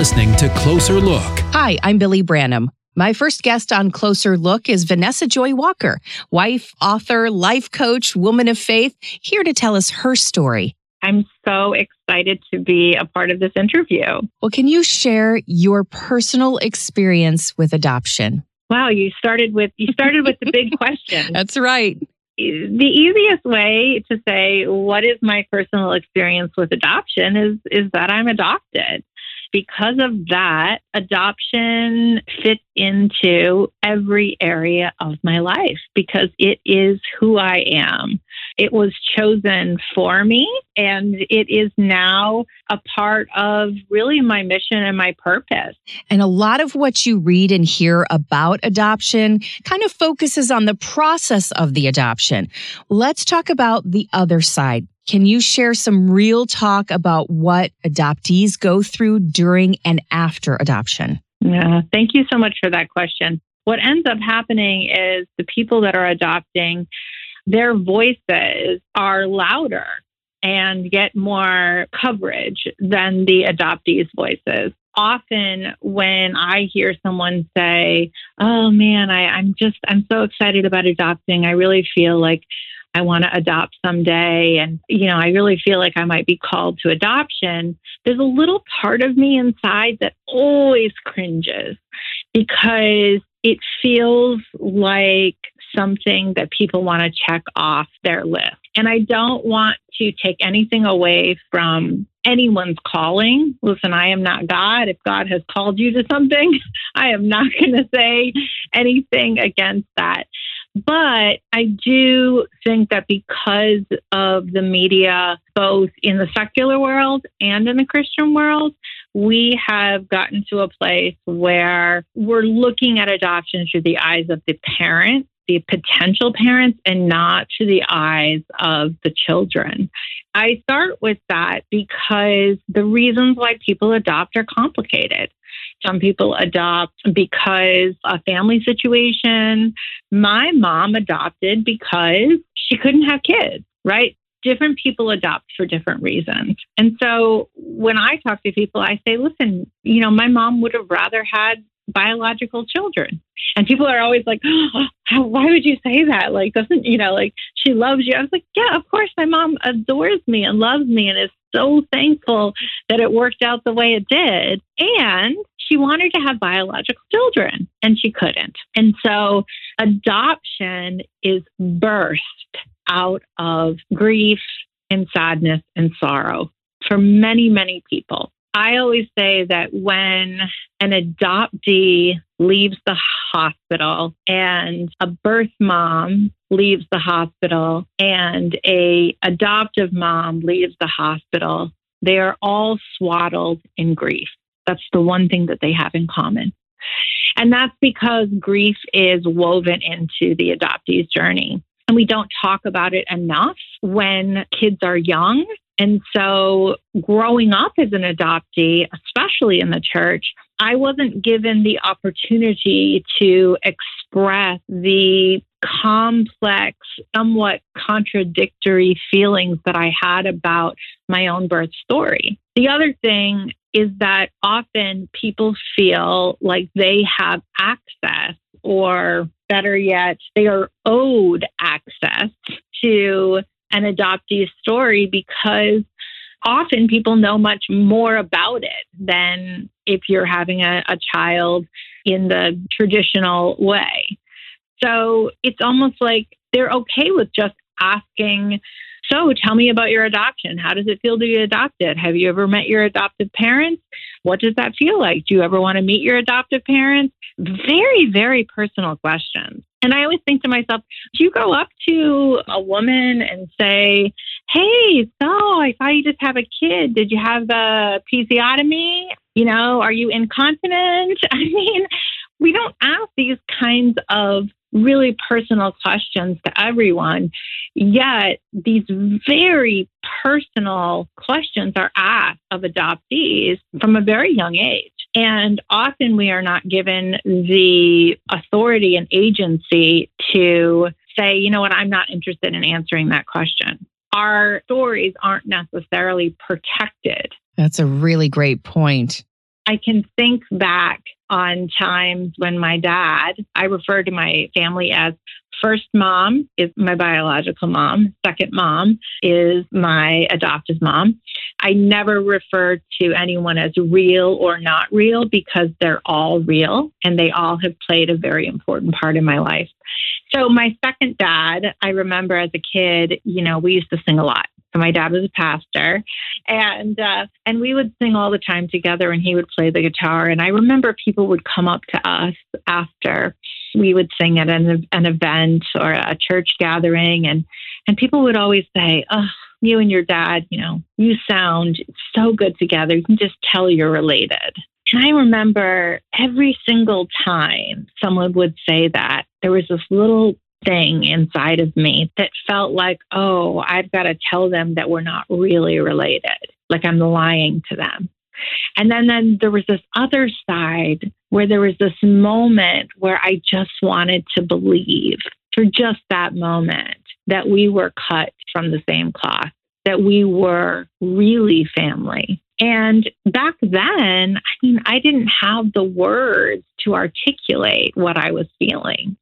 listening to Closer Look. Hi, I'm Billy Branham. My first guest on Closer Look is Vanessa Joy Walker, wife, author, life coach, woman of faith, here to tell us her story. I'm so excited to be a part of this interview. Well, can you share your personal experience with adoption? Wow, you started with you started with the big question. That's right. The easiest way to say what is my personal experience with adoption is is that I'm adopted because of that, adoption fits into every area of my life because it is who I am. It was chosen for me and it is now a part of really my mission and my purpose. And a lot of what you read and hear about adoption kind of focuses on the process of the adoption. Let's talk about the other side can you share some real talk about what adoptees go through during and after adoption? Yeah, thank you so much for that question. What ends up happening is the people that are adopting, their voices are louder and get more coverage than the adoptees' voices. Often, when I hear someone say, Oh man, I, I'm just, I'm so excited about adopting, I really feel like I want to adopt someday. And, you know, I really feel like I might be called to adoption. There's a little part of me inside that always cringes because it feels like something that people want to check off their list. And I don't want to take anything away from anyone's calling. Listen, I am not God. If God has called you to something, I am not going to say anything against that. But I do think that because of the media, both in the secular world and in the Christian world, we have gotten to a place where we're looking at adoption through the eyes of the parent the potential parents and not to the eyes of the children. I start with that because the reasons why people adopt are complicated. Some people adopt because a family situation. My mom adopted because she couldn't have kids, right? Different people adopt for different reasons. And so when I talk to people, I say, listen, you know, my mom would have rather had biological children. And people are always like, oh, why would you say that? Like, doesn't, you know, like she loves you. I was like, yeah, of course, my mom adores me and loves me and is so thankful that it worked out the way it did. And she wanted to have biological children and she couldn't. And so adoption is birthed out of grief and sadness and sorrow for many, many people. I always say that when an adoptee leaves the hospital and a birth mom leaves the hospital and a adoptive mom leaves the hospital, they are all swaddled in grief. That's the one thing that they have in common. And that's because grief is woven into the adoptee's journey. And we don't talk about it enough when kids are young and so, growing up as an adoptee, especially in the church, I wasn't given the opportunity to express the complex, somewhat contradictory feelings that I had about my own birth story. The other thing is that often people feel like they have access, or better yet, they are owed access to an adoptee story because often people know much more about it than if you're having a, a child in the traditional way. So it's almost like they're okay with just asking so tell me about your adoption. How does it feel to be adopted? Have you ever met your adoptive parents? What does that feel like? Do you ever want to meet your adoptive parents? Very, very personal questions. And I always think to myself, do you go up to a woman and say, Hey, so I saw you just have a kid. Did you have a episiotomy? You know, are you incontinent? I mean, we don't ask these kinds of really personal questions to everyone. Yet these very personal questions are asked of adoptees from a very young age. And often we are not given the authority and agency to say, you know what, I'm not interested in answering that question. Our stories aren't necessarily protected. That's a really great point. I can think back on times when my dad, I refer to my family as first mom is my biological mom, second mom is my adoptive mom. I never refer to anyone as real or not real because they're all real and they all have played a very important part in my life. So, my second dad, I remember as a kid, you know, we used to sing a lot. So my dad was a pastor, and uh, and we would sing all the time together, and he would play the guitar. And I remember people would come up to us after we would sing at an an event or a church gathering, and and people would always say, "Oh, you and your dad, you know, you sound so good together. You can just tell you're related." And I remember every single time someone would say that, there was this little thing inside of me that felt like, oh, I've got to tell them that we're not really related, like I'm lying to them. And then, then there was this other side where there was this moment where I just wanted to believe for just that moment that we were cut from the same cloth, that we were really family. And back then, I mean, I didn't have the words to articulate what I was feeling.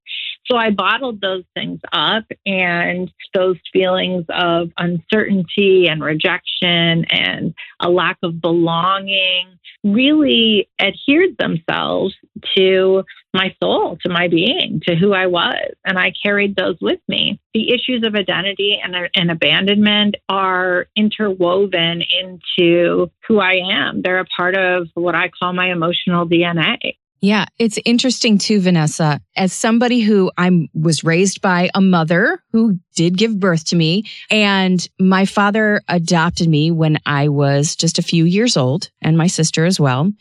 So I bottled those things up, and those feelings of uncertainty and rejection and a lack of belonging really adhered themselves to my soul, to my being, to who I was. And I carried those with me. The issues of identity and, and abandonment are interwoven into who I am. They're a part of what I call my emotional DNA. Yeah, it's interesting too, Vanessa. As somebody who I was raised by a mother who did give birth to me, and my father adopted me when I was just a few years old, and my sister as well.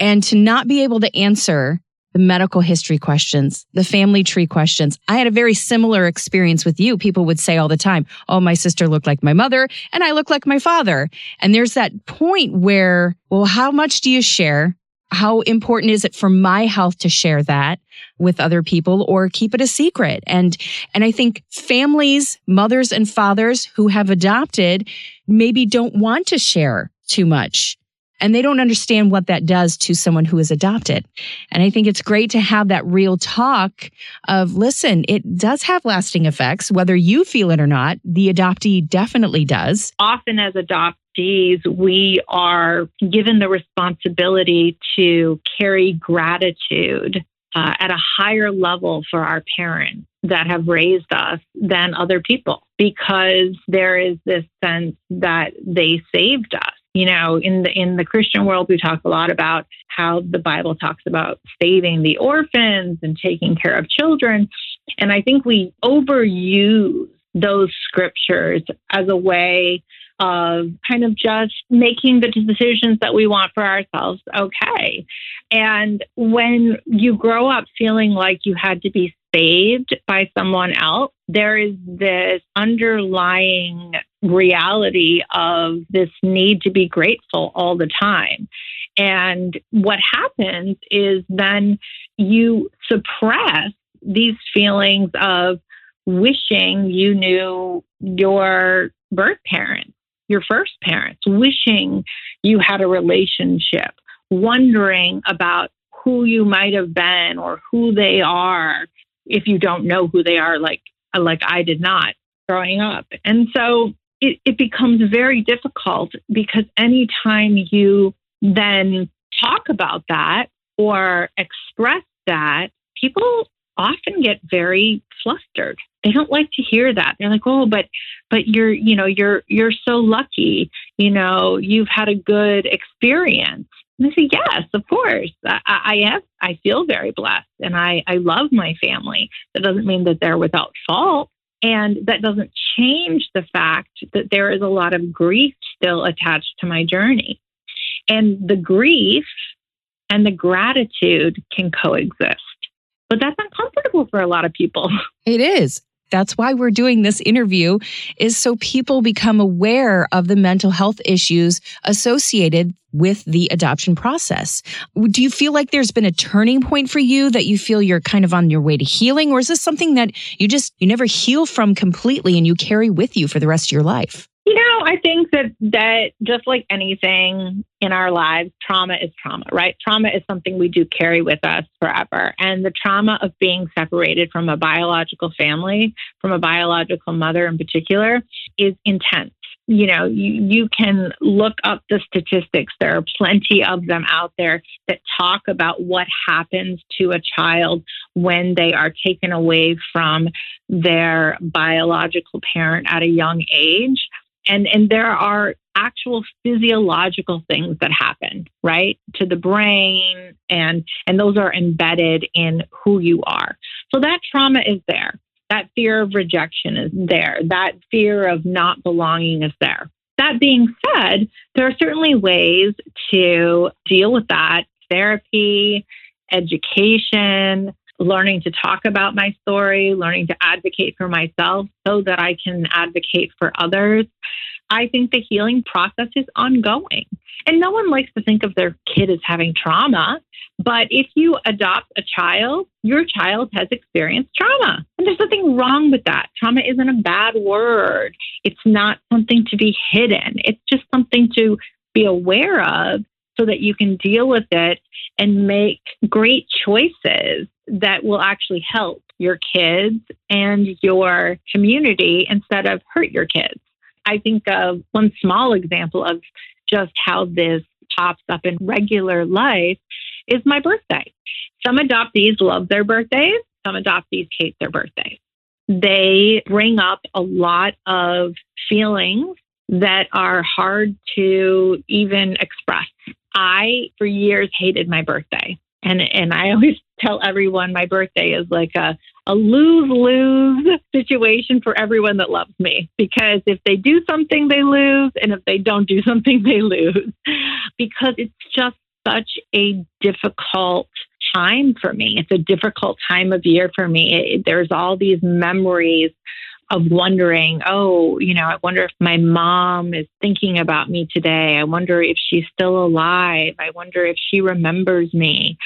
And to not be able to answer the medical history questions, the family tree questions. I had a very similar experience with you. People would say all the time, Oh, my sister looked like my mother and I look like my father. And there's that point where, well, how much do you share? How important is it for my health to share that with other people or keep it a secret? And and i think families mothers and fathers who have adopted maybe don't want to share too much and they don't understand what that does to someone who is adopted. And I think it's great to have that real talk of listen, it does have lasting effects, whether you feel it or not. The adoptee definitely does. Often, as adoptees, we are given the responsibility to carry gratitude uh, at a higher level for our parents that have raised us than other people because there is this sense that they saved us you know in the in the christian world we talk a lot about how the bible talks about saving the orphans and taking care of children. And i think we overuse those scriptures as a way of kind of just making the decisions that we want for ourselves okay. And when you grow up feeling like you had to be saved by someone else, there is this underlying reality of this need to be grateful all the time. And what happens is then you suppress these feelings of wishing you knew your birth parents, your first parents, wishing you had a relationship, wondering about who you might have been or who they are if you don't know who they are like uh, like I did not growing up. And so it, it becomes very difficult because anytime you then talk about that or express that, people often get very flustered. They don't like to hear that. They're like, "Oh, but but you're, you know, you're you're so lucky. You know, you've had a good experience." And I say, "Yes, of course. I, I am. I feel very blessed, and I I love my family. That doesn't mean that they're without fault, and that doesn't change the fact that there is a lot of grief still attached to my journey, and the grief and the gratitude can coexist." But that's uncomfortable for a lot of people. It is. That's why we're doing this interview is so people become aware of the mental health issues associated with the adoption process. Do you feel like there's been a turning point for you that you feel you're kind of on your way to healing or is this something that you just you never heal from completely and you carry with you for the rest of your life? You know, I think that that just like anything in our lives, trauma is trauma, right? Trauma is something we do carry with us forever. And the trauma of being separated from a biological family, from a biological mother in particular, is intense you know, you, you can look up the statistics. There are plenty of them out there that talk about what happens to a child when they are taken away from their biological parent at a young age. And, and there are actual physiological things that happen, right, to the brain, and, and those are embedded in who you are. So that trauma is there. That fear of rejection is there. That fear of not belonging is there. That being said, there are certainly ways to deal with that therapy, education, learning to talk about my story, learning to advocate for myself so that I can advocate for others. I think the healing process is ongoing. And no one likes to think of their kid as having trauma. But if you adopt a child, your child has experienced trauma. And there's nothing wrong with that. Trauma isn't a bad word, it's not something to be hidden, it's just something to be aware of so that you can deal with it and make great choices that will actually help your kids and your community instead of hurt your kids. I think of one small example of just how this pops up in regular life is my birthday. Some adoptees love their birthdays, some adoptees hate their birthdays. They bring up a lot of feelings that are hard to even express. I, for years, hated my birthday. And, and I always tell everyone my birthday is like a, a lose lose situation for everyone that loves me because if they do something, they lose. And if they don't do something, they lose because it's just such a difficult time for me. It's a difficult time of year for me. It, there's all these memories of wondering, oh, you know, I wonder if my mom is thinking about me today. I wonder if she's still alive. I wonder if she remembers me.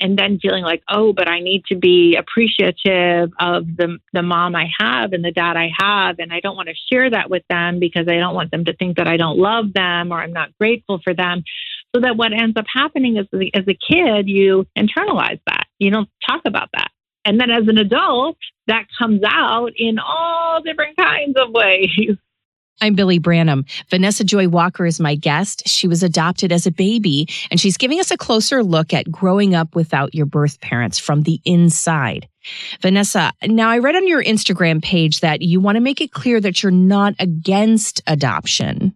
And then feeling like, oh, but I need to be appreciative of the, the mom I have and the dad I have. And I don't want to share that with them because I don't want them to think that I don't love them or I'm not grateful for them. So that what ends up happening is as a kid, you internalize that. You don't talk about that. And then as an adult, that comes out in all different kinds of ways. I'm Billy Branham. Vanessa Joy Walker is my guest. She was adopted as a baby, and she's giving us a closer look at growing up without your birth parents from the inside. Vanessa, now I read on your Instagram page that you want to make it clear that you're not against adoption.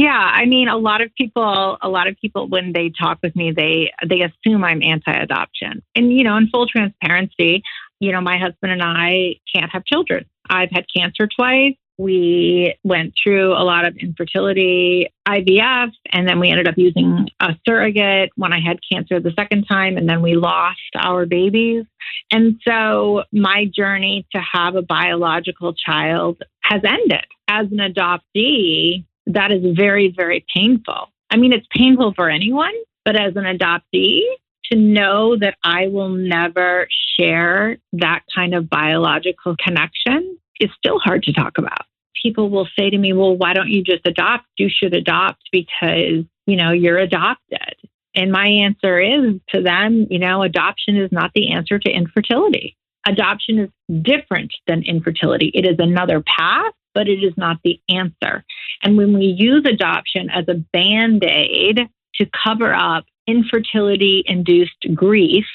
Yeah, I mean, a lot of people, a lot of people, when they talk with me, they they assume I'm anti-adoption. And you know, in full transparency, you know, my husband and I can't have children. I've had cancer twice. We went through a lot of infertility, IVF, and then we ended up using a surrogate when I had cancer the second time, and then we lost our babies. And so my journey to have a biological child has ended. As an adoptee, that is very, very painful. I mean, it's painful for anyone, but as an adoptee, to know that I will never share that kind of biological connection is still hard to talk about. People will say to me, well, why don't you just adopt? You should adopt because, you know, you're adopted. And my answer is to them, you know, adoption is not the answer to infertility. Adoption is different than infertility. It is another path but it is not the answer. And when we use adoption as a band aid to cover up infertility induced grief,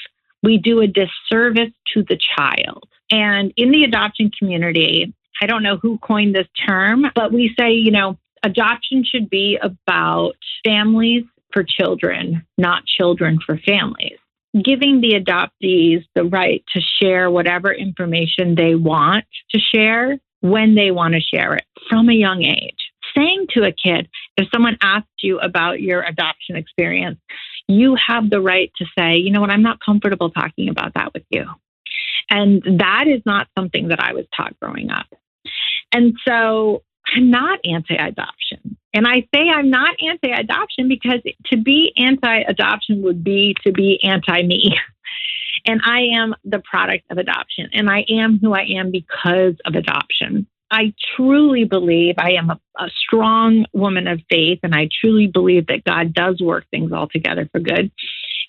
we do a disservice to the child. And in the adoption community, I don't know who coined this term, but we say, you know, adoption should be about families for children, not children for families. Giving the adoptees the right to share whatever information they want to share when they want to share it from a young age. Saying to a kid, if someone asks you about your adoption experience, you have the right to say, you know what, I'm not comfortable talking about that with you. And that is not something that I was taught growing up. And so I'm not anti adoption. And I say I'm not anti adoption because to be anti adoption would be to be anti me. And I am the product of adoption. And I am who I am because of adoption. I truly believe I am a, a, strong woman of faith, and I truly believe that God does work things all together for good.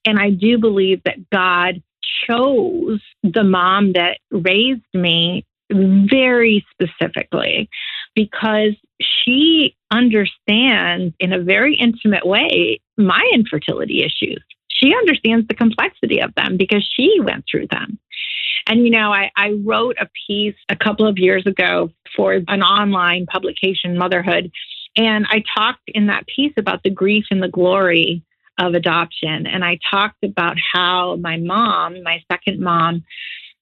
And I do believe that God chose the mom that raised me very specifically because she understands in a very intimate way my infertility issues. She understands the complexity of them because she went through them. And, you know, I, I wrote a piece a couple of years ago for an online publication, Motherhood. And I talked in that piece about the grief and the glory of adoption. And I talked about how my mom, my second mom,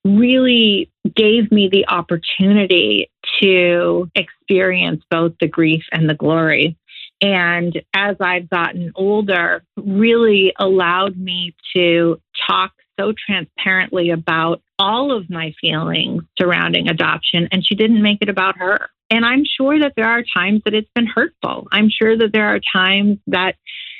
really gave me the opportunity to experience both the grief and the glory. And as I've gotten older, really allowed me to talk so transparently about all of my feelings surrounding adoption, and she didn't make it about her. And I'm sure that there are times that it's been hurtful. I'm sure that there are times that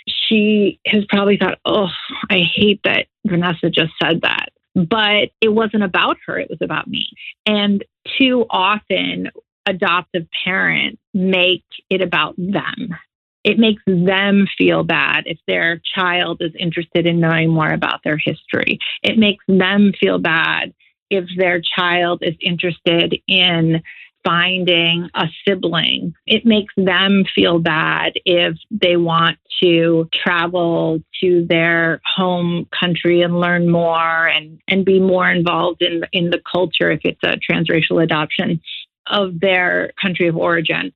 she has probably thought, oh, I hate that Vanessa just said that. But it wasn't about her, it was about me. And too often, adoptive parents make it about them. It makes them feel bad if their child is interested in knowing more about their history. It makes them feel bad if their child is interested in finding a sibling. It makes them feel bad if they want to travel to their home country and learn more and, and be more involved in, in the culture if it's a transracial adoption of their country of origin.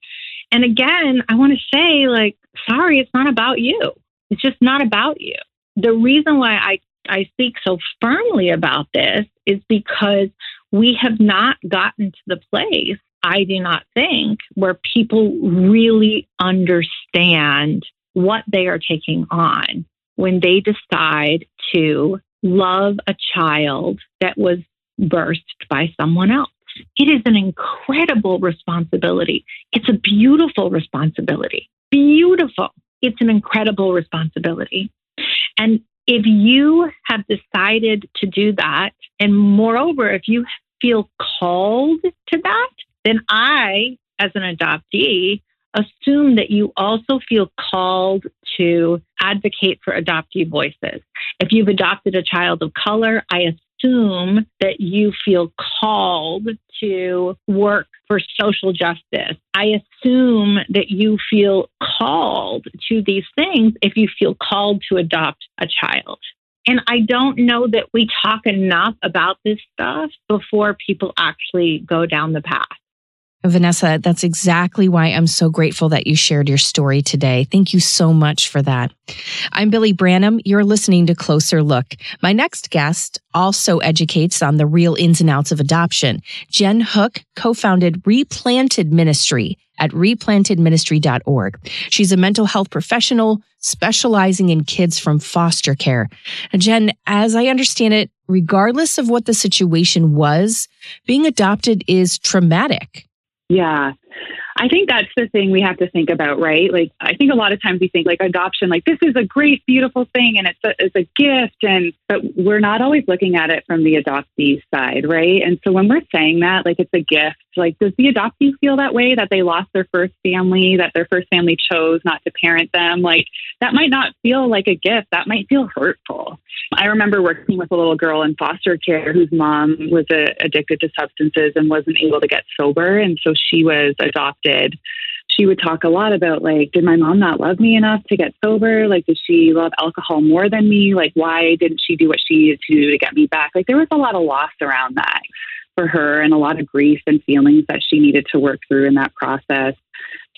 And again, I want to say, like, sorry, it's not about you. It's just not about you. The reason why I, I speak so firmly about this is because we have not gotten to the place I do not think, where people really understand what they are taking on when they decide to love a child that was birthed by someone else. It is an incredible responsibility. It's a beautiful responsibility. Beautiful. It's an incredible responsibility. And if you have decided to do that, and moreover, if you feel called to that, then I, as an adoptee, assume that you also feel called to advocate for adoptee voices. If you've adopted a child of color, I assume that you feel called to work for social justice. I assume that you feel called to these things if you feel called to adopt a child. And I don't know that we talk enough about this stuff before people actually go down the path. Vanessa, that's exactly why I'm so grateful that you shared your story today. Thank you so much for that. I'm Billy Branham. You're listening to Closer Look. My next guest also educates on the real ins and outs of adoption. Jen Hook co-founded Replanted Ministry at replantedministry.org. She's a mental health professional specializing in kids from foster care. Jen, as I understand it, regardless of what the situation was, being adopted is traumatic. Yeah. I think that's the thing we have to think about, right? Like, I think a lot of times we think like adoption, like this is a great, beautiful thing, and it's a, it's a gift, and but we're not always looking at it from the adoptee side, right? And so when we're saying that, like it's a gift, like does the adoptee feel that way that they lost their first family, that their first family chose not to parent them? Like that might not feel like a gift. That might feel hurtful. I remember working with a little girl in foster care whose mom was addicted to substances and wasn't able to get sober, and so she was adopted did, she would talk a lot about like, did my mom not love me enough to get sober? Like, did she love alcohol more than me? Like, why didn't she do what she needed to do to get me back? Like, there was a lot of loss around that for her and a lot of grief and feelings that she needed to work through in that process.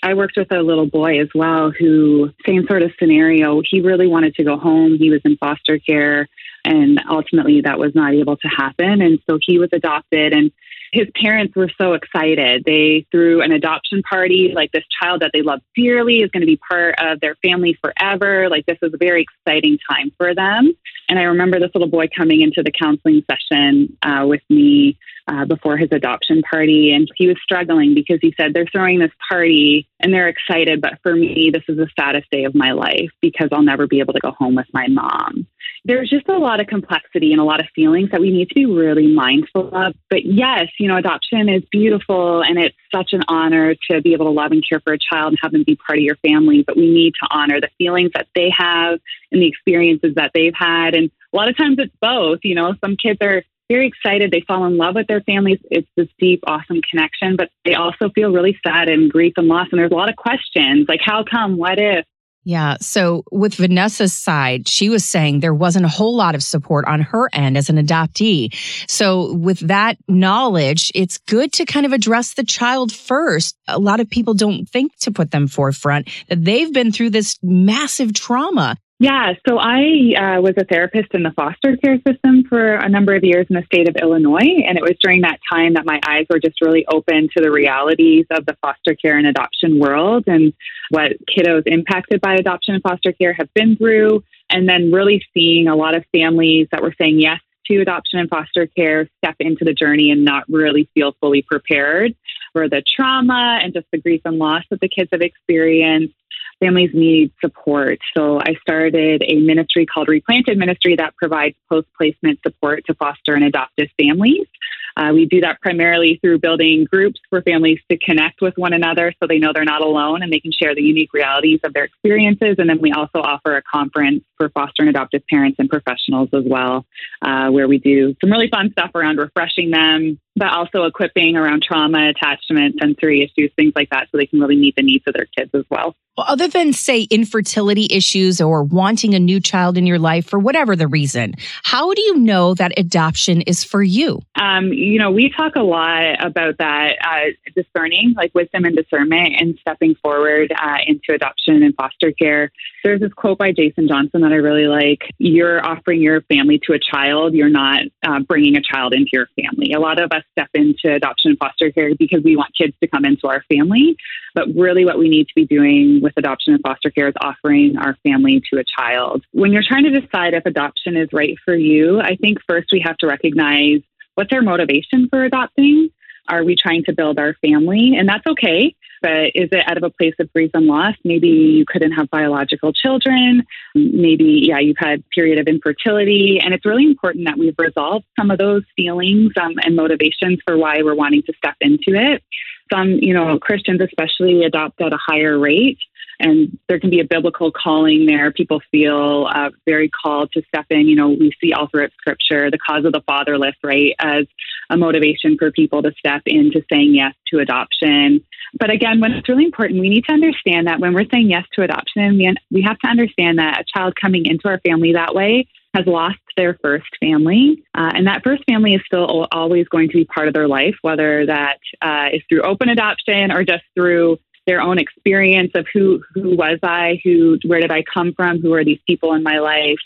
I worked with a little boy as well who, same sort of scenario. He really wanted to go home. He was in foster care, and ultimately that was not able to happen. And so he was adopted. And his parents were so excited. They threw an adoption party, like this child that they love dearly is going to be part of their family forever. Like this was a very exciting time for them. And I remember this little boy coming into the counseling session uh, with me uh, before his adoption party. And he was struggling because he said, They're throwing this party and they're excited. But for me, this is the saddest day of my life because I'll never be able to go home with my mom. There's just a lot of complexity and a lot of feelings that we need to be really mindful of. But yes, you know, adoption is beautiful and it's such an honor to be able to love and care for a child and have them be part of your family. But we need to honor the feelings that they have and the experiences that they've had. And a lot of times it's both. You know, some kids are very excited. They fall in love with their families. It's this deep, awesome connection, but they also feel really sad and grief and loss. And there's a lot of questions like, how come? What if? Yeah. So with Vanessa's side, she was saying there wasn't a whole lot of support on her end as an adoptee. So with that knowledge, it's good to kind of address the child first. A lot of people don't think to put them forefront that they've been through this massive trauma. Yeah, so I uh, was a therapist in the foster care system for a number of years in the state of Illinois. And it was during that time that my eyes were just really open to the realities of the foster care and adoption world and what kiddos impacted by adoption and foster care have been through. And then really seeing a lot of families that were saying yes to adoption and foster care step into the journey and not really feel fully prepared for the trauma and just the grief and loss that the kids have experienced families need support. So I started a ministry called Replanted Ministry that provides post placement support to foster and adoptive families. Uh, we do that primarily through building groups for families to connect with one another so they know they're not alone and they can share the unique realities of their experiences. And then we also offer a conference for foster and adoptive parents and professionals as well, uh, where we do some really fun stuff around refreshing them, but also equipping around trauma, attachment, sensory issues, things like that, so they can really meet the needs of their kids as well. Well, other than, say, infertility issues or wanting a new child in your life for whatever the reason, how do you know that adoption is for you? Um, you know, we talk a lot about that uh, discerning, like wisdom and discernment, and stepping forward uh, into adoption and foster care. There's this quote by Jason Johnson that I really like You're offering your family to a child, you're not uh, bringing a child into your family. A lot of us step into adoption and foster care because we want kids to come into our family. But really, what we need to be doing with adoption and foster care is offering our family to a child. When you're trying to decide if adoption is right for you, I think first we have to recognize what's our motivation for adopting? Are we trying to build our family? And that's okay. But is it out of a place of grief and loss? Maybe you couldn't have biological children. Maybe, yeah, you've had period of infertility. And it's really important that we've resolved some of those feelings um, and motivations for why we're wanting to step into it. Some, you know, Christians especially adopt at a higher rate and there can be a biblical calling there. People feel uh, very called to step in. You know, we see all throughout Scripture the cause of the fatherless, right, as a motivation for people to step into saying yes to adoption. But again, when it's really important, we need to understand that when we're saying yes to adoption, we, we have to understand that a child coming into our family that way has lost their first family. Uh, and that first family is still always going to be part of their life, whether that uh, is through open adoption or just through their own experience of who who was I, who where did I come from, who are these people in my life.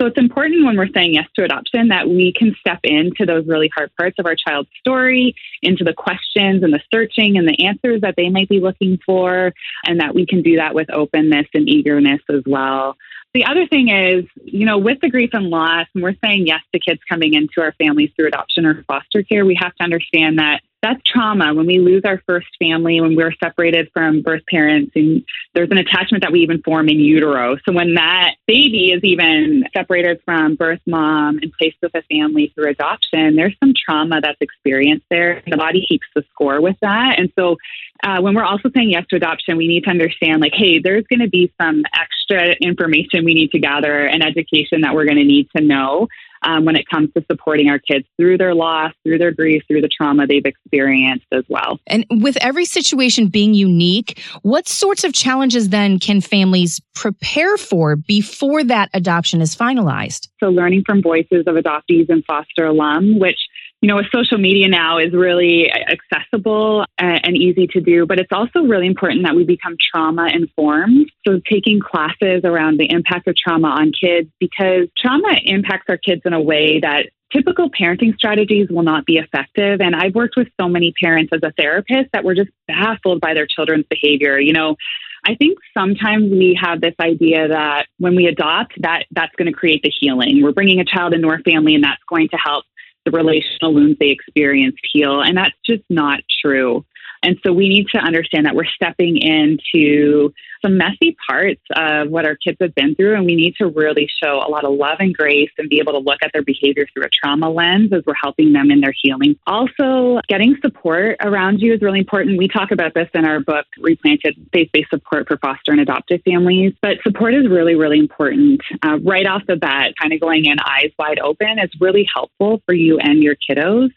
So it's important when we're saying yes to adoption that we can step into those really hard parts of our child's story, into the questions and the searching and the answers that they might be looking for, and that we can do that with openness and eagerness as well. The other thing is, you know, with the grief and loss, and we're saying yes to kids coming into our families through adoption or foster care, we have to understand that that's trauma. When we lose our first family when we're separated from birth parents and there's an attachment that we even form in utero. So when that baby is even separated from birth mom and placed with a family through adoption there's some trauma that's experienced there. The body keeps the score with that. And so uh, when we're also saying yes to adoption we need to understand like hey there's going to be some extra information we need to gather and education that we're going to need to know um, when it comes to supporting our kids through their loss, through their grief, through the trauma they've experienced as well. And with every situation being unique, what sorts of challenges then can families prepare for before that adoption is finalized? So, learning from voices of adoptees and foster alum, which you know, with social media now is really accessible and easy to do, but it's also really important that we become trauma informed. So taking classes around the impact of trauma on kids because trauma impacts our kids in a way that typical parenting strategies will not be effective. And I've worked with so many parents as a therapist that were just baffled by their children's behavior. You know, I think sometimes we have this idea that when we adopt, that that's going to create the healing. We're bringing a child into our family, and that's going to help the relational wounds they experienced heal, and that's just not true. And so we need to understand that we're stepping into some messy parts of what our kids have been through. And we need to really show a lot of love and grace and be able to look at their behavior through a trauma lens as we're helping them in their healing. Also, getting support around you is really important. We talk about this in our book, Replanted Faith Based Support for Foster and Adoptive Families. But support is really, really important. Uh, right off the bat, kind of going in eyes wide open is really helpful for you and your kiddos.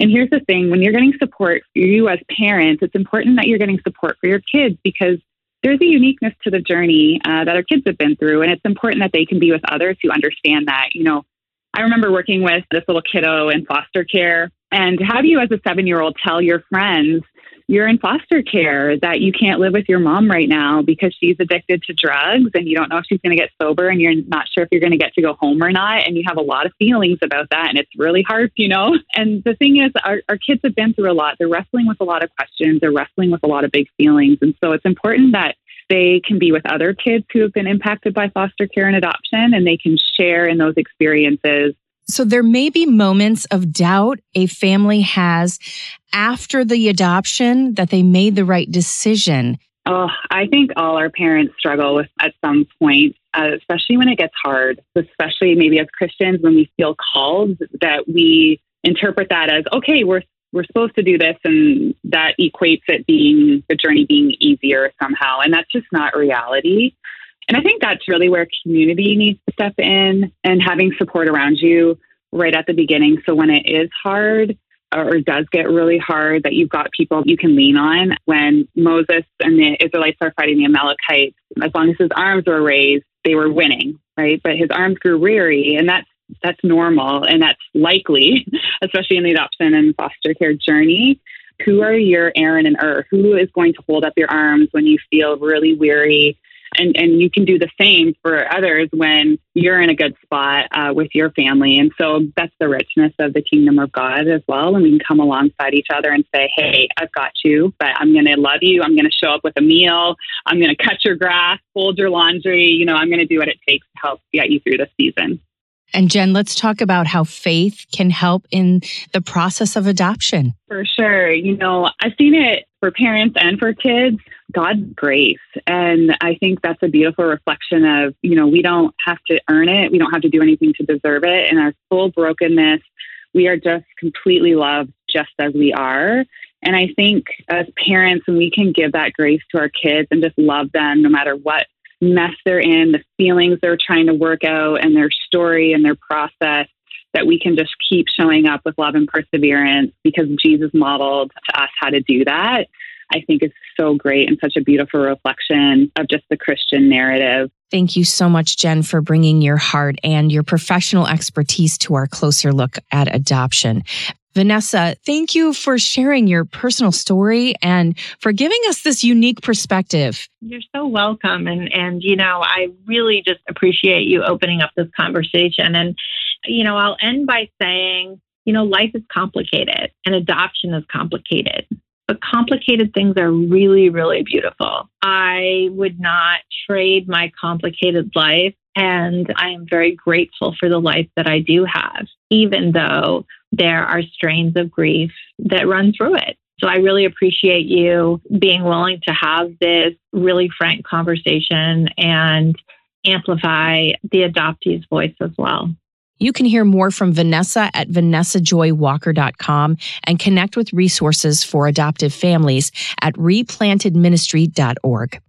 And here's the thing when you're getting support, for you as parents, it's important that you're getting support for your kids because there's a uniqueness to the journey uh, that our kids have been through. And it's important that they can be with others who understand that. You know, I remember working with this little kiddo in foster care and how do you as a seven year old tell your friends you're in foster care, that you can't live with your mom right now because she's addicted to drugs and you don't know if she's going to get sober and you're not sure if you're going to get to go home or not. And you have a lot of feelings about that. And it's really hard, you know? And the thing is, our, our kids have been through a lot. They're wrestling with a lot of questions, they're wrestling with a lot of big feelings. And so it's important that they can be with other kids who have been impacted by foster care and adoption and they can share in those experiences so there may be moments of doubt a family has after the adoption that they made the right decision. Oh, I think all our parents struggle with at some point, uh, especially when it gets hard, especially maybe as Christians when we feel called that we interpret that as okay, we're we're supposed to do this and that equates it being the journey being easier somehow and that's just not reality. And I think that's really where community needs to step in and having support around you right at the beginning. So when it is hard or does get really hard, that you've got people you can lean on. When Moses and the Israelites are fighting the Amalekites, as long as his arms were raised, they were winning, right? But his arms grew weary, and that's that's normal and that's likely, especially in the adoption and foster care journey. Who are your Aaron and Hur? Who is going to hold up your arms when you feel really weary and and you can do the same for others when you're in a good spot uh, with your family. And so that's the richness of the kingdom of god as well. And we can come alongside each other and say hey i've got you but i'm going to love you. I'm going to show up with a meal. I'm going to cut your grass fold your laundry. You know i'm going to do what it takes to help get you through the season. And Jen, let's talk about how faith can help in the process of adoption. For sure. You know, I've seen it for parents and for kids, God's grace. And I think that's a beautiful reflection of, you know, we don't have to earn it, we don't have to do anything to deserve it. In our full brokenness, we are just completely loved just as we are. And I think as parents, when we can give that grace to our kids and just love them no matter what mess they're in, the feelings they're trying to work out, and their story and their process, that we can just keep showing up with love and perseverance because Jesus modeled to us how to do that. I think is so great and such a beautiful reflection of just the Christian narrative. Thank you so much, Jen, for bringing your heart and your professional expertise to our closer look at adoption. Vanessa, thank you for sharing your personal story and for giving us this unique perspective. You're so welcome. And, and, you know, I really just appreciate you opening up this conversation. And, you know, I'll end by saying, you know, life is complicated and adoption is complicated, but complicated things are really, really beautiful. I would not trade my complicated life. And I am very grateful for the life that I do have, even though there are strains of grief that run through it. So I really appreciate you being willing to have this really frank conversation and amplify the adoptee's voice as well. You can hear more from Vanessa at vanessajoywalker.com and connect with resources for adoptive families at replantedministry.org.